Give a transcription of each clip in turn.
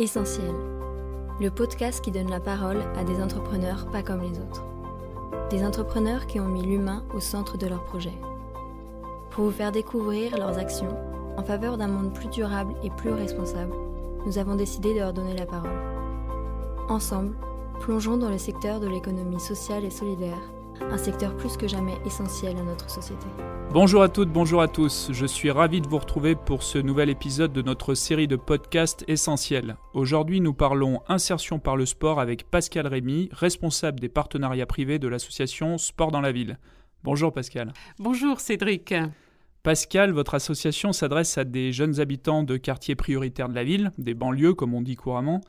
Essentiel, le podcast qui donne la parole à des entrepreneurs pas comme les autres. Des entrepreneurs qui ont mis l'humain au centre de leur projet. Pour vous faire découvrir leurs actions en faveur d'un monde plus durable et plus responsable, nous avons décidé de leur donner la parole. Ensemble, plongeons dans le secteur de l'économie sociale et solidaire un secteur plus que jamais essentiel à notre société. Bonjour à toutes, bonjour à tous. Je suis ravi de vous retrouver pour ce nouvel épisode de notre série de podcasts essentiels. Aujourd'hui, nous parlons insertion par le sport avec Pascal Rémy, responsable des partenariats privés de l'association Sport dans la ville. Bonjour Pascal. Bonjour Cédric. Pascal, votre association s'adresse à des jeunes habitants de quartiers prioritaires de la ville, des banlieues comme on dit couramment,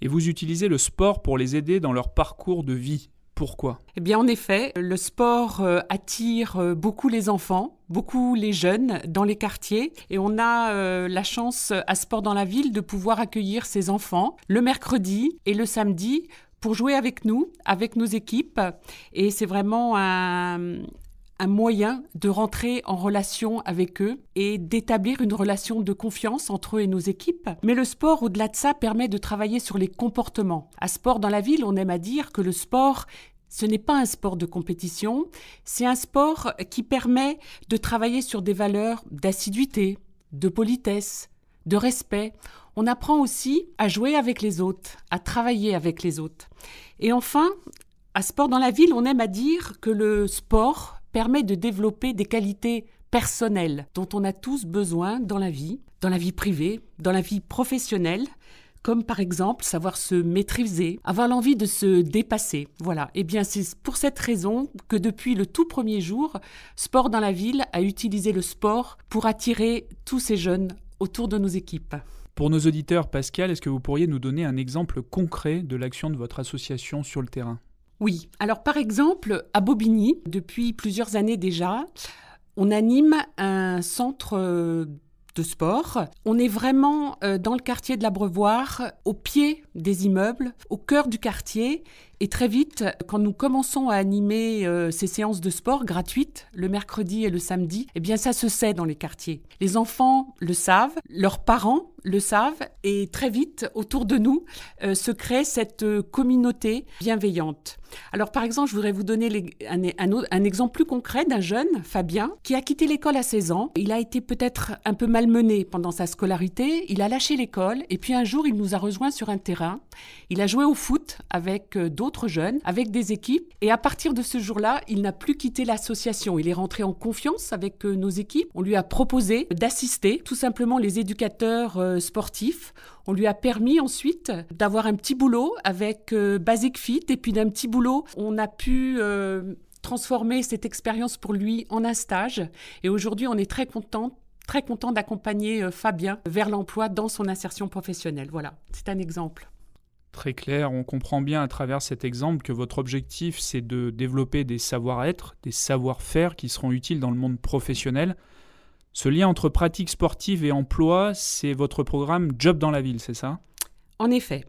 et vous utilisez le sport pour les aider dans leur parcours de vie. Pourquoi? Eh bien, en effet, le sport euh, attire euh, beaucoup les enfants, beaucoup les jeunes dans les quartiers, et on a euh, la chance à Sport dans la ville de pouvoir accueillir ces enfants le mercredi et le samedi pour jouer avec nous, avec nos équipes, et c'est vraiment un, un moyen de rentrer en relation avec eux et d'établir une relation de confiance entre eux et nos équipes. Mais le sport, au-delà de ça, permet de travailler sur les comportements. À Sport dans la ville, on aime à dire que le sport, ce n'est pas un sport de compétition, c'est un sport qui permet de travailler sur des valeurs d'assiduité, de politesse, de respect. On apprend aussi à jouer avec les autres, à travailler avec les autres. Et enfin, à Sport dans la ville, on aime à dire que le sport permet de développer des qualités personnelles dont on a tous besoin dans la vie, dans la vie privée, dans la vie professionnelle, comme par exemple savoir se maîtriser, avoir l'envie de se dépasser. Voilà. Et eh bien, c'est pour cette raison que depuis le tout premier jour, Sport dans la ville a utilisé le sport pour attirer tous ces jeunes autour de nos équipes. Pour nos auditeurs, Pascal, est-ce que vous pourriez nous donner un exemple concret de l'action de votre association sur le terrain? Oui, alors par exemple, à Bobigny, depuis plusieurs années déjà, on anime un centre euh, de sport. On est vraiment euh, dans le quartier de l'Abreuvoir, au pied des immeubles, au cœur du quartier. Et très vite, quand nous commençons à animer euh, ces séances de sport gratuites, le mercredi et le samedi, eh bien ça se sait dans les quartiers. Les enfants le savent, leurs parents le savent, et très vite, autour de nous, se crée cette communauté bienveillante. Alors par exemple, je voudrais vous donner un, exemple plus concret d'un jeune, Fabien, qui a quitté l'école à 16 ans. Il a été peut-être un peu malmené pendant sa scolarité, il a lâché l'école et puis un jour il nous a rejoints sur un terrain. Il a joué au foot avec euh, d'autres jeunes, avec des équipes et à partir de ce jour-là, il n'a plus quitté l'association. Il est rentré en confiance avec euh, nos équipes. On lui a proposé d'assister tout simplement les éducateurs euh, sportifs. On lui a permis ensuite d'avoir un petit boulot avec Basic Fit et puis d'un petit boulot on a pu euh, transformer cette expérience pour lui en un stage. Et aujourd'hui, on est très content très content d'accompagner euh, Fabien vers l'emploi dans son insertion professionnelle. Voilà, c'est un exemple. Très clair, on comprend bien à travers cet exemple que votre objectif, c'est de développer des savoir-être, des savoir-faire qui seront utiles dans le monde professionnel. Ce lien entre pratique sportive et emploi, c'est votre programme Job dans la ville, c'est ça? En effet,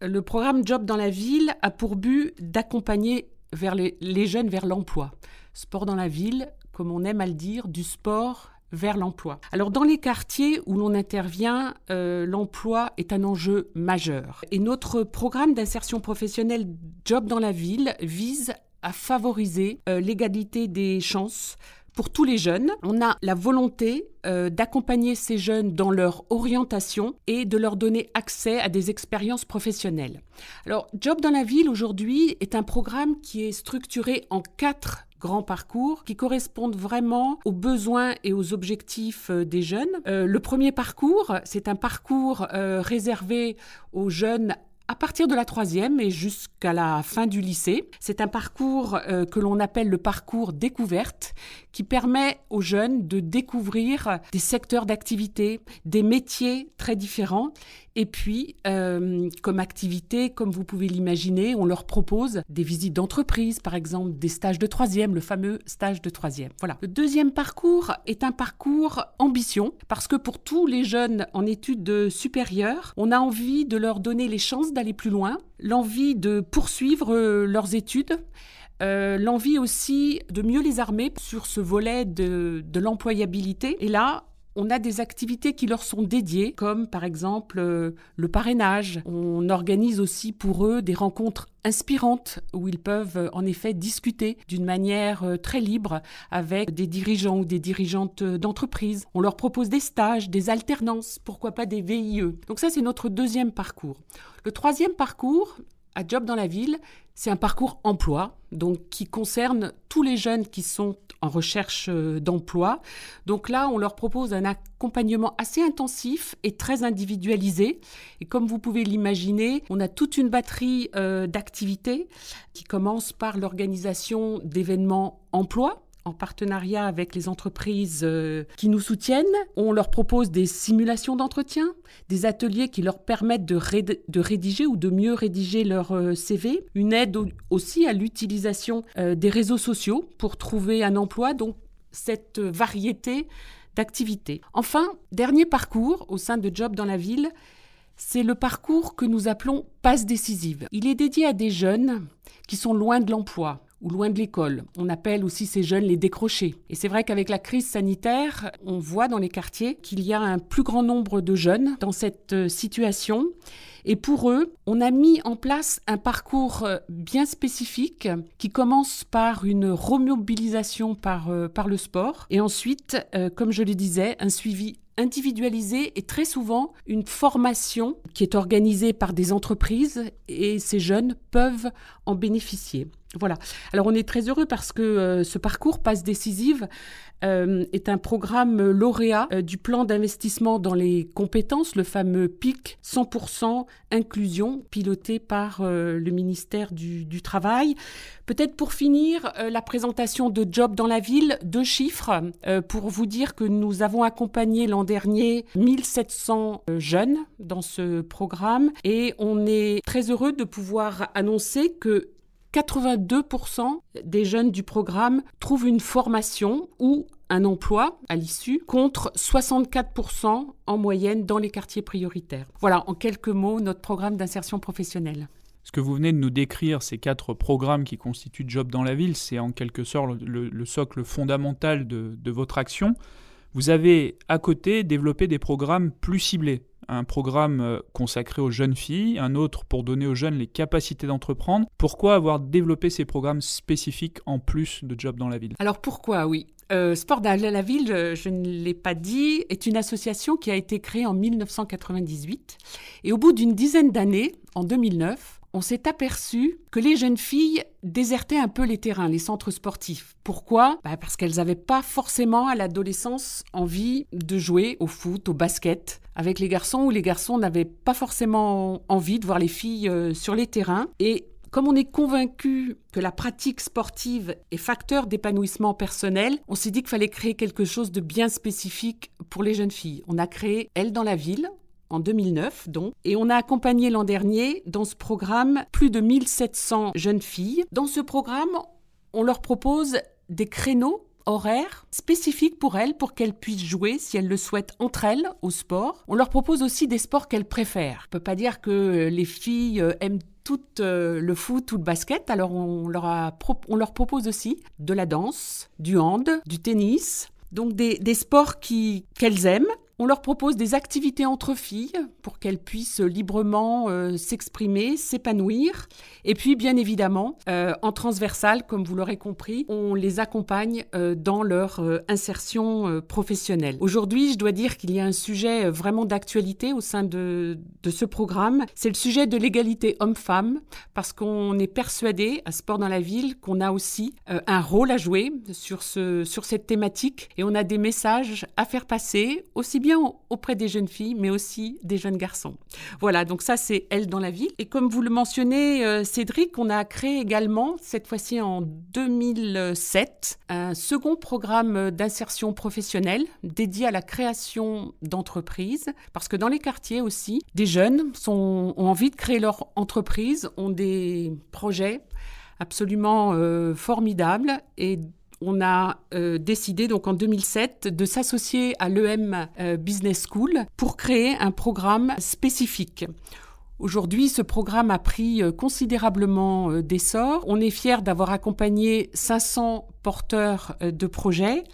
le programme Job dans la ville a pour but d'accompagner vers les, jeunes vers l'emploi. Sport dans la ville, comme on aime à le dire, du sport vers l'emploi. Alors dans les quartiers où l'on intervient, euh, l'emploi est un enjeu majeur. Et notre programme d'insertion professionnelle Job dans la ville vise à favoriser euh, l'égalité des chances pour tous les jeunes. On a la volonté euh, d'accompagner ces jeunes dans leur orientation et de leur donner accès à des expériences professionnelles. Alors, Job dans la ville aujourd'hui est un programme qui est structuré en quatre grands parcours qui correspondent vraiment aux besoins et aux objectifs euh, des jeunes. Euh, le premier parcours, c'est un parcours réservé aux jeunes à partir de la troisième et jusqu'à la fin du lycée. C'est un parcours euh, que l'on appelle le parcours découverte qui permet aux jeunes de découvrir des secteurs d'activité, des métiers très différents et puis, euh, comme activité, comme vous pouvez l'imaginer, on leur propose des visites d'entreprise, par exemple, des stages de troisième, le fameux stage de troisième. Voilà. Le deuxième parcours est un parcours ambition, parce que pour tous les jeunes en études supérieures, on a envie de leur donner les chances d'aller plus loin, l'envie de poursuivre euh, leurs études. Euh, l'envie aussi de mieux les armer sur ce volet de, de l'employabilité. Et là, on a des activités qui leur sont dédiées, comme par exemple euh, le parrainage. On organise aussi pour eux des rencontres inspirantes où ils peuvent euh, en effet discuter d'une manière euh, très libre avec des dirigeants ou des dirigeantes d'entreprise. On leur propose des stages, des alternances, pourquoi pas des VIE. Donc ça c'est notre deuxième parcours. Le troisième parcours, à Job dans la ville, c'est un parcours emploi, donc qui concerne tous les jeunes qui sont en recherche euh, d'emploi. Donc là, on leur propose un accompagnement assez intensif et très individualisé. Et comme vous pouvez l'imaginer, on a toute une batterie euh, d'activités qui commence par l'organisation d'événements emploi en partenariat avec les entreprises euh, qui nous soutiennent. On leur propose des simulations d'entretien, des ateliers qui leur permettent de, rédiger ou de mieux rédiger leur euh, CV, une aide aussi à l'utilisation euh, des réseaux sociaux pour trouver un emploi, donc cette variété d'activités. Enfin, dernier parcours au sein de Job dans la ville, c'est le parcours que nous appelons passe décisive. Il est dédié à des jeunes qui sont loin de l'emploi, ou loin de l'école. On appelle aussi ces jeunes les décrochés. Et c'est vrai qu'avec la crise sanitaire, on voit dans les quartiers qu'il y a un plus grand nombre de jeunes dans cette euh, situation. Et pour eux, on a mis en place un parcours euh, bien spécifique qui commence par une remobilisation par, euh, par le sport et ensuite, comme je le disais, un suivi individualisé et très souvent une formation qui est organisée par des entreprises et ces jeunes peuvent en bénéficier. Voilà. Alors on est très heureux parce que euh, ce parcours passe décisive euh, est un programme lauréat euh, du plan d'investissement dans les compétences, le fameux PIC 100% inclusion, piloté par le ministère du, Travail. Peut-être pour finir, la présentation de Job dans la ville, deux chiffres pour vous dire que nous avons accompagné l'an dernier 1700 jeunes dans ce programme et on est très heureux de pouvoir annoncer que 82% des jeunes du programme trouvent une formation ou un emploi à l'issue, contre 64% en moyenne dans les quartiers prioritaires. Voilà, en quelques mots, notre programme d'insertion professionnelle. Ce que vous venez de nous décrire, ces quatre programmes qui constituent Job dans la ville, c'est en quelque sorte le, socle fondamental de, votre action. Vous avez à côté développé des programmes plus ciblés, un programme euh, consacré aux jeunes filles, un autre pour donner aux jeunes les capacités d'entreprendre. Pourquoi avoir développé ces programmes spécifiques en plus de Job dans la ville? Alors pourquoi, oui. Euh, Sport dans la ville, je, ne l'ai pas dit, est une association qui a été créée en 1998. Et au bout d'une dizaine d'années, en 2009, on s'est aperçu que les jeunes filles désertaient un peu les terrains, les centres sportifs. Pourquoi? Bah, Parce qu'elles n'avaient pas forcément à l'adolescence envie de jouer au foot, au basket avec les garçons, ou les garçons n'avaient pas forcément envie de voir les filles euh, sur les terrains. Et comme on est convaincu que la pratique sportive est facteur d'épanouissement personnel, on s'est dit qu'il fallait créer quelque chose de bien spécifique pour les jeunes filles. On a créé Elle dans la ville, en 2009 donc, et on a accompagné l'an dernier dans ce programme plus de 1700 jeunes filles. Dans ce programme, on leur propose des créneaux horaires spécifiques pour elles, pour qu'elles puissent jouer, si elles le souhaitent, entre elles au sport. On leur propose aussi des sports qu'elles préfèrent. On peut pas dire que les filles euh, aiment tout euh, le foot ou le basket, alors on leur, propose aussi de la danse, du hand, du tennis, donc des sports qu'elles aiment on leur propose des activités entre filles pour qu'elles puissent librement euh, s'exprimer, s'épanouir. Et puis, bien évidemment, euh, en transversal, comme vous l'aurez compris, on les accompagne euh, dans leur insertion professionnelle. Aujourd'hui, je dois dire qu'il y a un sujet vraiment d'actualité au sein de, ce programme. C'est le sujet de l'égalité homme-femme, parce qu'on est persuadé, à Sport dans la ville, qu'on a aussi un rôle à jouer sur cette thématique et on a des messages à faire passer, aussi bien auprès des jeunes filles, mais aussi des jeunes garçons. Voilà, donc ça c'est Elle dans la ville. Et comme vous le mentionnez, euh, Cédric, on a créé également, cette fois-ci en 2007, un second programme d'insertion professionnelle dédié à la création d'entreprises, parce que dans les quartiers aussi, des jeunes sont, ont envie de créer leur entreprise, ont des projets absolument euh, formidables et on a euh, décidé donc en 2007 de s'associer à l'EM euh, Business School pour créer un programme spécifique. Aujourd'hui, ce programme a pris euh, considérablement d'essor. On est fier d'avoir accompagné 500 porteurs de projets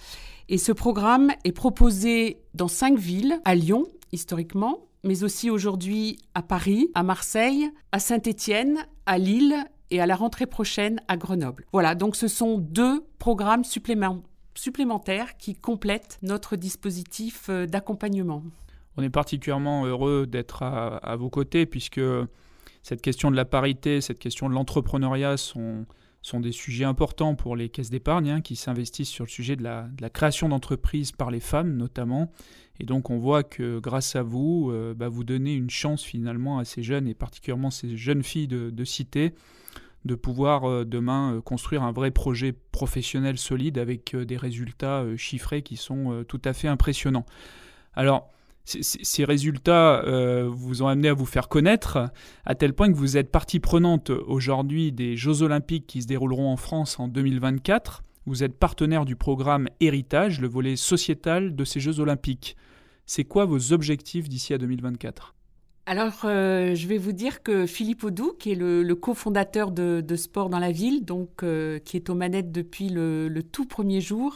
Et ce programme est proposé dans cinq villes, à Lyon, historiquement, mais aussi aujourd'hui à Paris, à Marseille, à Saint-Étienne, à Lille et à la rentrée prochaine à Grenoble. Voilà, donc ce sont deux programmes supplémentaires qui complètent notre dispositif euh, d'accompagnement. On est particulièrement heureux d'être à, vos côtés puisque cette question de la parité, cette question de l'entrepreneuriat sont, sont des sujets importants pour les caisses d'épargne hein, qui s'investissent sur le sujet de la, création d'entreprises par les femmes notamment. Et donc on voit que grâce à vous, euh, bah, vous donnez une chance finalement à ces jeunes et particulièrement ces jeunes filles de, cité de pouvoir euh, demain euh, construire un vrai projet professionnel solide avec des résultats chiffrés qui sont tout à fait impressionnants. Alors, ces résultats vous ont amené à vous faire connaître, à tel point que vous êtes partie prenante aujourd'hui des Jeux olympiques qui se dérouleront en France en 2024. Vous êtes partenaire du programme Héritage, le volet sociétal de ces Jeux olympiques. C'est quoi vos objectifs d'ici à 2024 alors, euh, je vais vous dire que Philippe Audou, qui est le, cofondateur de, Sport dans la ville, donc euh, qui est aux manettes depuis le, le, tout premier jour,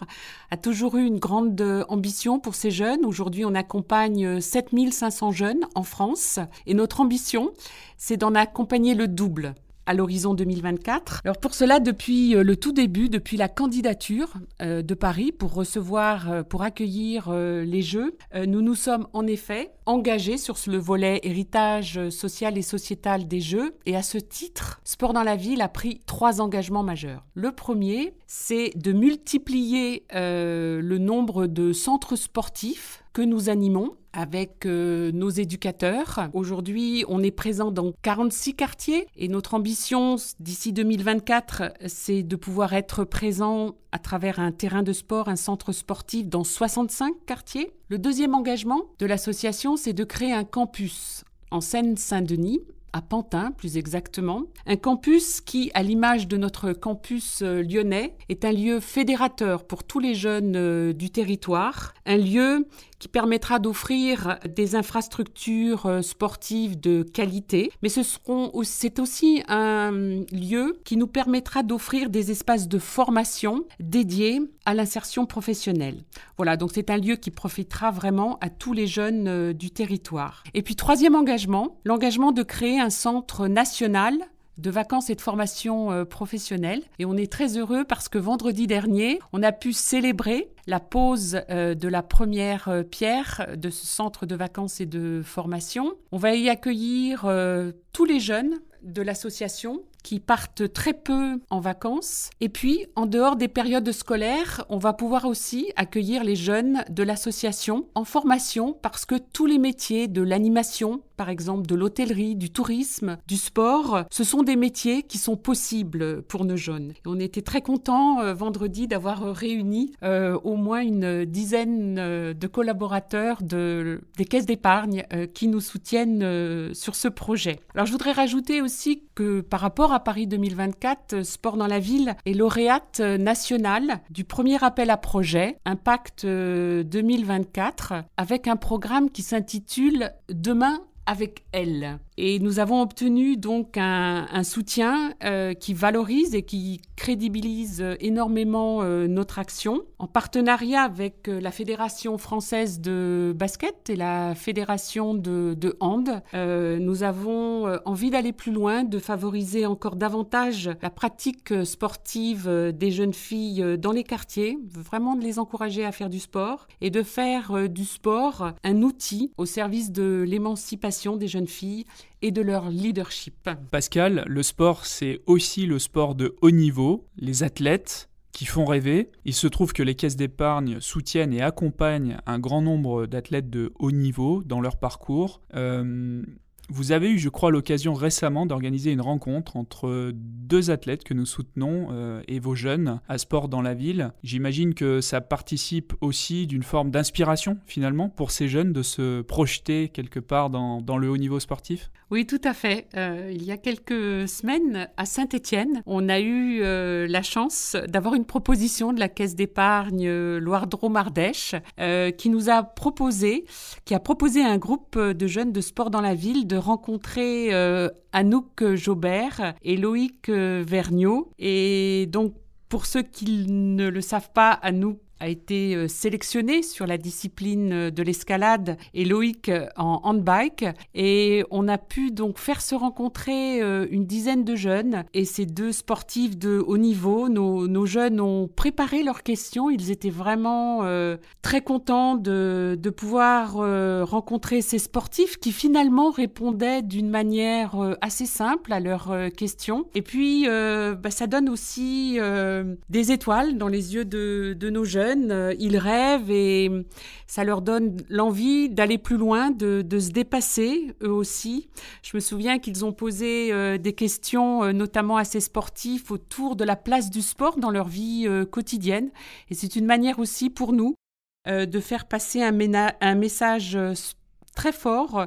a toujours eu une grande ambition pour ces jeunes. Aujourd'hui, on accompagne 7500 jeunes en France et notre ambition, c'est d'en accompagner le double à l'horizon 2024. Alors pour cela, depuis euh, le tout début, depuis la candidature euh, de Paris pour recevoir, euh, pour accueillir les Jeux, nous nous sommes en effet engagés sur le volet héritage social et sociétal des Jeux. Et à ce titre, Sport dans la ville a pris trois engagements majeurs. Le premier, c'est de multiplier le nombre de centres sportifs que nous animons avec euh, nos éducateurs. Aujourd'hui, on est présent dans 46 quartiers et notre ambition d'ici 2024, c'est de pouvoir être présent à travers un terrain de sport, un centre sportif dans 65 quartiers. Le deuxième engagement de l'association, c'est de créer un campus en Seine-Saint-Denis à Pantin plus exactement, un campus qui, à l'image de notre campus euh, lyonnais, est un lieu fédérateur pour tous les jeunes euh, du territoire, un lieu qui permettra d'offrir des infrastructures euh, sportives de qualité, mais ce seront c'est aussi un lieu qui nous permettra d'offrir des espaces de formation dédiés à l'insertion professionnelle. Voilà, donc c'est un lieu qui profitera vraiment à tous les jeunes euh, du territoire. Et puis troisième engagement, l'engagement de créer un centre national de vacances et de formation euh, professionnelle. Et on est très heureux parce que vendredi dernier, on a pu célébrer la pose euh, de la première euh, pierre de ce centre de vacances et de formation. On va y accueillir tous les jeunes de l'association qui partent très peu en vacances. Et puis, en dehors des périodes scolaires, on va pouvoir aussi accueillir les jeunes de l'association en formation parce que tous les métiers de l'animation, par exemple de l'hôtellerie, du tourisme, du sport, ce sont des métiers qui sont possibles pour nos jeunes. Et on était très contents euh, vendredi d'avoir réuni euh, au moins une dizaine euh, de collaborateurs de, des caisses d'épargne qui nous soutiennent sur ce projet. Alors je voudrais rajouter aussi que par rapport à Paris 2024, Sport dans la ville est lauréate nationale du premier appel à projet Impact 2024 avec un programme qui s'intitule Demain avec elle. Et nous avons obtenu donc un, soutien euh, qui valorise et qui crédibilise énormément euh, notre action. En partenariat avec euh, la Fédération française de basket et la Fédération de, de hand, nous avons envie d'aller plus loin, de favoriser encore davantage la pratique sportive des jeunes filles dans les quartiers, vraiment de les encourager à faire du sport et de faire du sport un outil au service de l'émancipation des jeunes filles et de leur leadership. Pascal, le sport, c'est aussi le sport de haut niveau, les athlètes qui font rêver. Il se trouve que les caisses d'épargne soutiennent et accompagnent un grand nombre d'athlètes de haut niveau dans leur parcours. Euh, vous avez eu, je crois, l'occasion récemment d'organiser une rencontre entre deux athlètes que nous soutenons euh, et vos jeunes à Sport dans la ville. J'imagine que ça participe aussi d'une forme d'inspiration finalement pour ces jeunes de se projeter quelque part dans, le haut niveau sportif? Oui, tout à fait. Euh, il y a quelques semaines, à Saint-Étienne, on a eu euh, la chance d'avoir une proposition de la Caisse d'épargne Loire-Drôme-Ardèche qui nous a proposé, qui a proposé un groupe de jeunes de sport dans la ville de rencontrer Anouk Jaubert et Loïc Vergniaud. Et donc, pour ceux qui ne le savent pas, Anouk a été euh, sélectionné sur la discipline euh, de l'escalade et Loïc euh, en handbike. Et on a pu donc faire se rencontrer une dizaine de jeunes et ces deux sportifs de haut niveau. Nos, jeunes ont préparé leurs questions. Ils étaient vraiment très contents de, de pouvoir rencontrer ces sportifs qui finalement répondaient d'une manière assez simple à leurs questions. Et puis, bah, ça donne aussi des étoiles dans les yeux de, de nos jeunes euh, ils rêvent et ça leur donne l'envie d'aller plus loin, de, se dépasser eux aussi. Je me souviens qu'ils ont posé euh, des questions, euh, notamment à ces sportifs, autour de la place du sport dans leur vie quotidienne. Et c'est une manière aussi pour nous de faire passer un, message très fort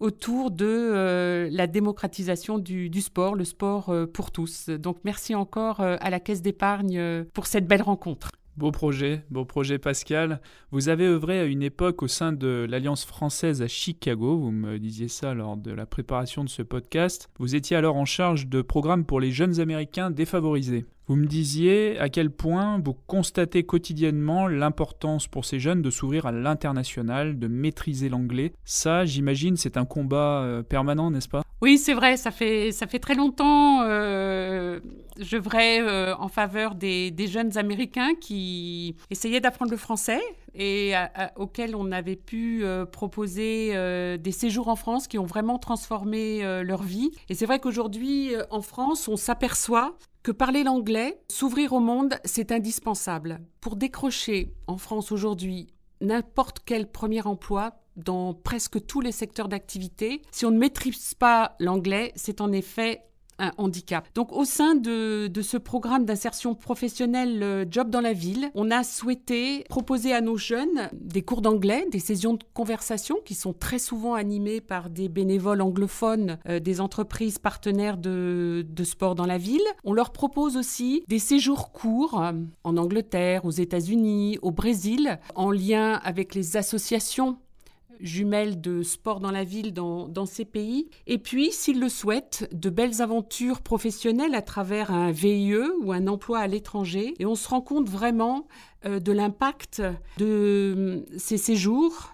autour de la démocratisation du, sport, le sport pour tous. Donc merci encore à la Caisse d'épargne pour cette belle rencontre. Beau projet, beau projet Pascal. Vous avez œuvré à une époque au sein de l'Alliance française à Chicago, vous me disiez ça lors de la préparation de ce podcast. Vous étiez alors en charge de programmes pour les jeunes Américains défavorisés. Vous me disiez à quel point vous constatez quotidiennement l'importance pour ces jeunes de s'ouvrir à l'international, de maîtriser l'anglais. Ça, j'imagine, c'est un combat euh, permanent, n'est-ce pas? Oui, c'est vrai, ça fait, ça fait très longtemps. Euh, je vrai euh, en faveur des, des, jeunes Américains qui essayaient d'apprendre le français et auxquels on avait pu proposer des séjours en France qui ont vraiment transformé leur vie. Et c'est vrai qu'aujourd'hui, en France, on s'aperçoit que parler l'anglais, s'ouvrir au monde, c'est indispensable. Pour décrocher en France aujourd'hui n'importe quel premier emploi, dans presque tous les secteurs d'activité, si on ne maîtrise pas l'anglais, c'est en effet handicap. Donc au sein de, ce programme d'insertion professionnelle Job dans la ville, on a souhaité proposer à nos jeunes des cours d'anglais, des sessions de conversation qui sont très souvent animées par des bénévoles anglophones euh, des entreprises partenaires de, de sport dans la ville. On leur propose aussi des séjours courts euh, en Angleterre, aux États-Unis, au Brésil, en lien avec les associations jumelles de sport dans la ville dans, ces pays. Et puis, s'ils le souhaitent, de belles aventures professionnelles à travers un VIE ou un emploi à l'étranger. Et on se rend compte vraiment euh, de l'impact de euh, ces séjours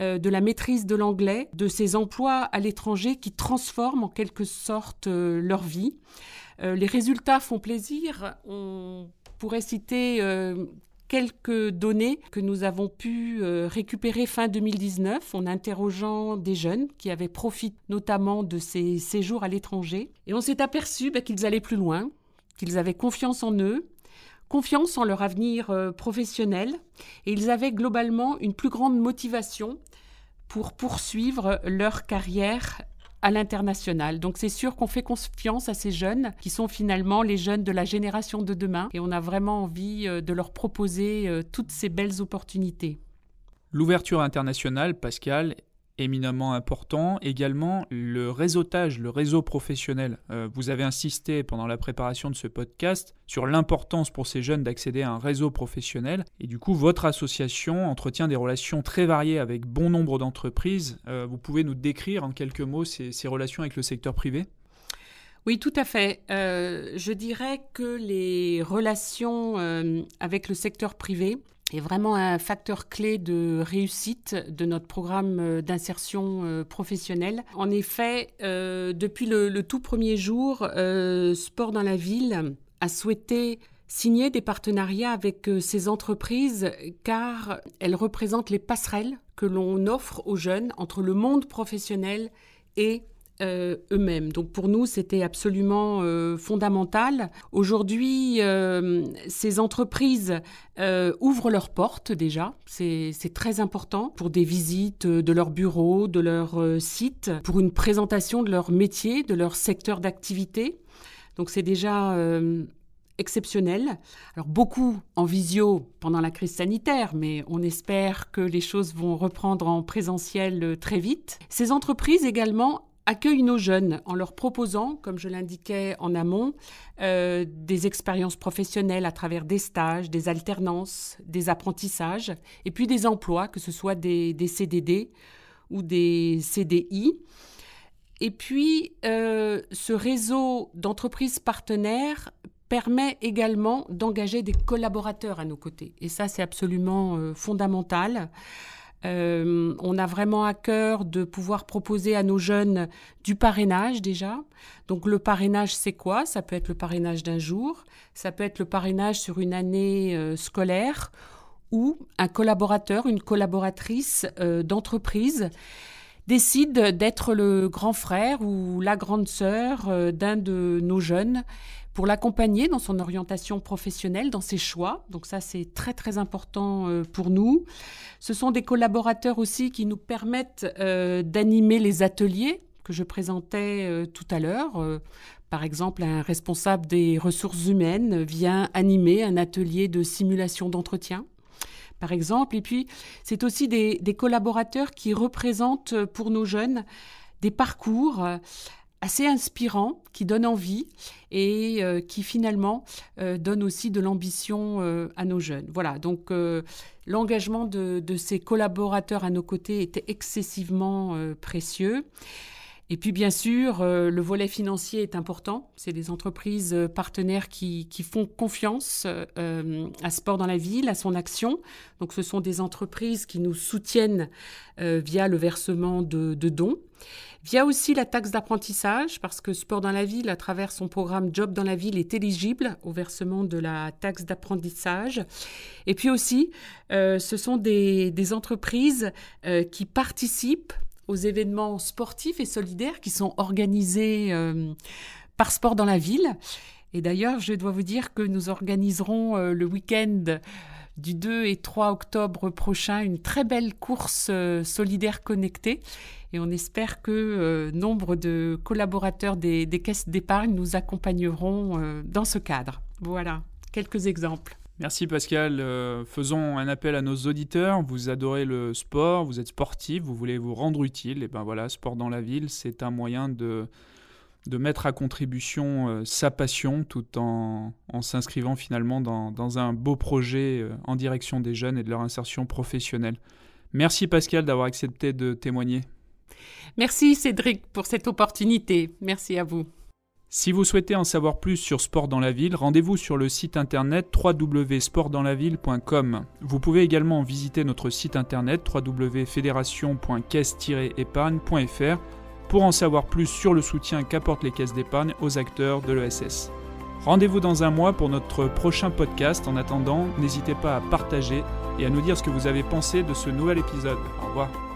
euh, de la maîtrise de l'anglais, de ces emplois à l'étranger qui transforment en quelque sorte leur vie. les résultats font plaisir. On pourrait citer quelques données que nous avons pu euh, récupérer fin 2019 en interrogeant des jeunes qui avaient profité notamment de ces séjours à l'étranger. Et on s'est aperçu bah, qu'ils allaient plus loin, qu'ils avaient confiance en eux, confiance en leur avenir euh, professionnel, et ils avaient globalement une plus grande motivation pour poursuivre leur carrière à l'international. Donc c'est sûr qu'on fait confiance à ces jeunes qui sont finalement les jeunes de la génération de demain et on a vraiment envie euh, de leur proposer euh, toutes ces belles opportunités. L'ouverture internationale, Pascal, éminemment important. Également, le réseautage, le réseau professionnel. Euh, vous avez insisté pendant la préparation de ce podcast sur l'importance pour ces jeunes d'accéder à un réseau professionnel. Et du coup, votre association entretient des relations très variées avec bon nombre d'entreprises. Euh, vous pouvez nous décrire en quelques mots ces, relations avec le secteur privé? Oui, tout à fait. Euh, je dirais que les relations avec le secteur privé est vraiment un facteur clé de réussite de notre programme euh, d'insertion euh, professionnelle. En effet, euh, depuis le, tout premier jour, Sport dans la ville a souhaité signer des partenariats avec ces entreprises car elles représentent les passerelles que l'on offre aux jeunes entre le monde professionnel et euh, eux-mêmes. Donc pour nous, c'était absolument euh, fondamental. Aujourd'hui, euh, ces entreprises ouvrent leurs portes déjà. C'est très important pour des visites de leurs bureaux, de leurs sites, pour une présentation de leur métier, de leur secteur d'activité. Donc c'est déjà exceptionnel. Alors beaucoup en visio pendant la crise sanitaire, mais on espère que les choses vont reprendre en présentiel très vite. Ces entreprises également accueille nos jeunes en leur proposant, comme je l'indiquais en amont, euh, des expériences professionnelles à travers des stages, des alternances, des apprentissages, et puis des emplois, que ce soit des, CDD ou des CDI. Et puis, euh, ce réseau d'entreprises partenaires permet également d'engager des collaborateurs à nos côtés. Et ça, c'est absolument euh, fondamental. Euh, on a vraiment à cœur de pouvoir proposer à nos jeunes du parrainage déjà. Donc le parrainage, c'est quoi? Ça peut être le parrainage d'un jour, ça peut être le parrainage sur une année euh, scolaire ou un collaborateur, une collaboratrice d'entreprise décide d'être le grand frère ou la grande sœur d'un de nos jeunes pour l'accompagner dans son orientation professionnelle, dans ses choix. Donc ça, c'est très très important euh, pour nous. Ce sont des collaborateurs aussi qui nous permettent euh, d'animer les ateliers que je présentais euh, tout à l'heure. Par exemple, un responsable des ressources humaines vient animer un atelier de simulation d'entretien par exemple. Et puis, c'est aussi des, des, collaborateurs qui représentent pour nos jeunes des parcours assez inspirant, qui donne envie et euh, qui finalement euh, donne aussi de l'ambition euh, à nos jeunes. Voilà, donc l'engagement de, de, ces collaborateurs à nos côtés était excessivement précieux. Et puis bien sûr, le volet financier est important. C'est des entreprises partenaires qui, qui font confiance à Sport dans la ville, à son action. Donc ce sont des entreprises qui nous soutiennent via le versement de, de dons. Via aussi la taxe d'apprentissage, parce que Sport dans la ville, à travers son programme Job dans la ville, est éligible au versement de la taxe d'apprentissage. Et puis aussi, euh, ce sont des, entreprises euh, qui participent aux événements sportifs et solidaires qui sont organisés euh, par Sport dans la ville. Et d'ailleurs, je dois vous dire que nous organiserons le week-end du 2 et 3 octobre prochain une très belle course solidaire connectée et on espère que euh, nombre de collaborateurs des, caisses d'épargne nous accompagneront euh, dans ce cadre. Voilà, quelques exemples. Merci Pascal. Euh, faisons un appel à nos auditeurs. Vous adorez le sport, vous êtes sportif, vous voulez vous rendre utile. Et ben voilà, Sport dans la ville, c'est un moyen de, de mettre à contribution sa passion tout en, en s'inscrivant finalement dans, dans, un beau projet en direction des jeunes et de leur insertion professionnelle. Merci Pascal d'avoir accepté de témoigner. Merci Cédric pour cette opportunité. Merci à vous. Si vous souhaitez en savoir plus sur Sport dans la ville, rendez-vous sur le site internet www.sportdanslaville.com. Vous pouvez également visiter notre site internet www.fédération.caisse-épargne.fr pour en savoir plus sur le soutien qu'apportent les caisses d'épargne aux acteurs de l'ESS. Rendez-vous dans un mois pour notre prochain podcast. En attendant, n'hésitez pas à partager et à nous dire ce que vous avez pensé de ce nouvel épisode. Au revoir.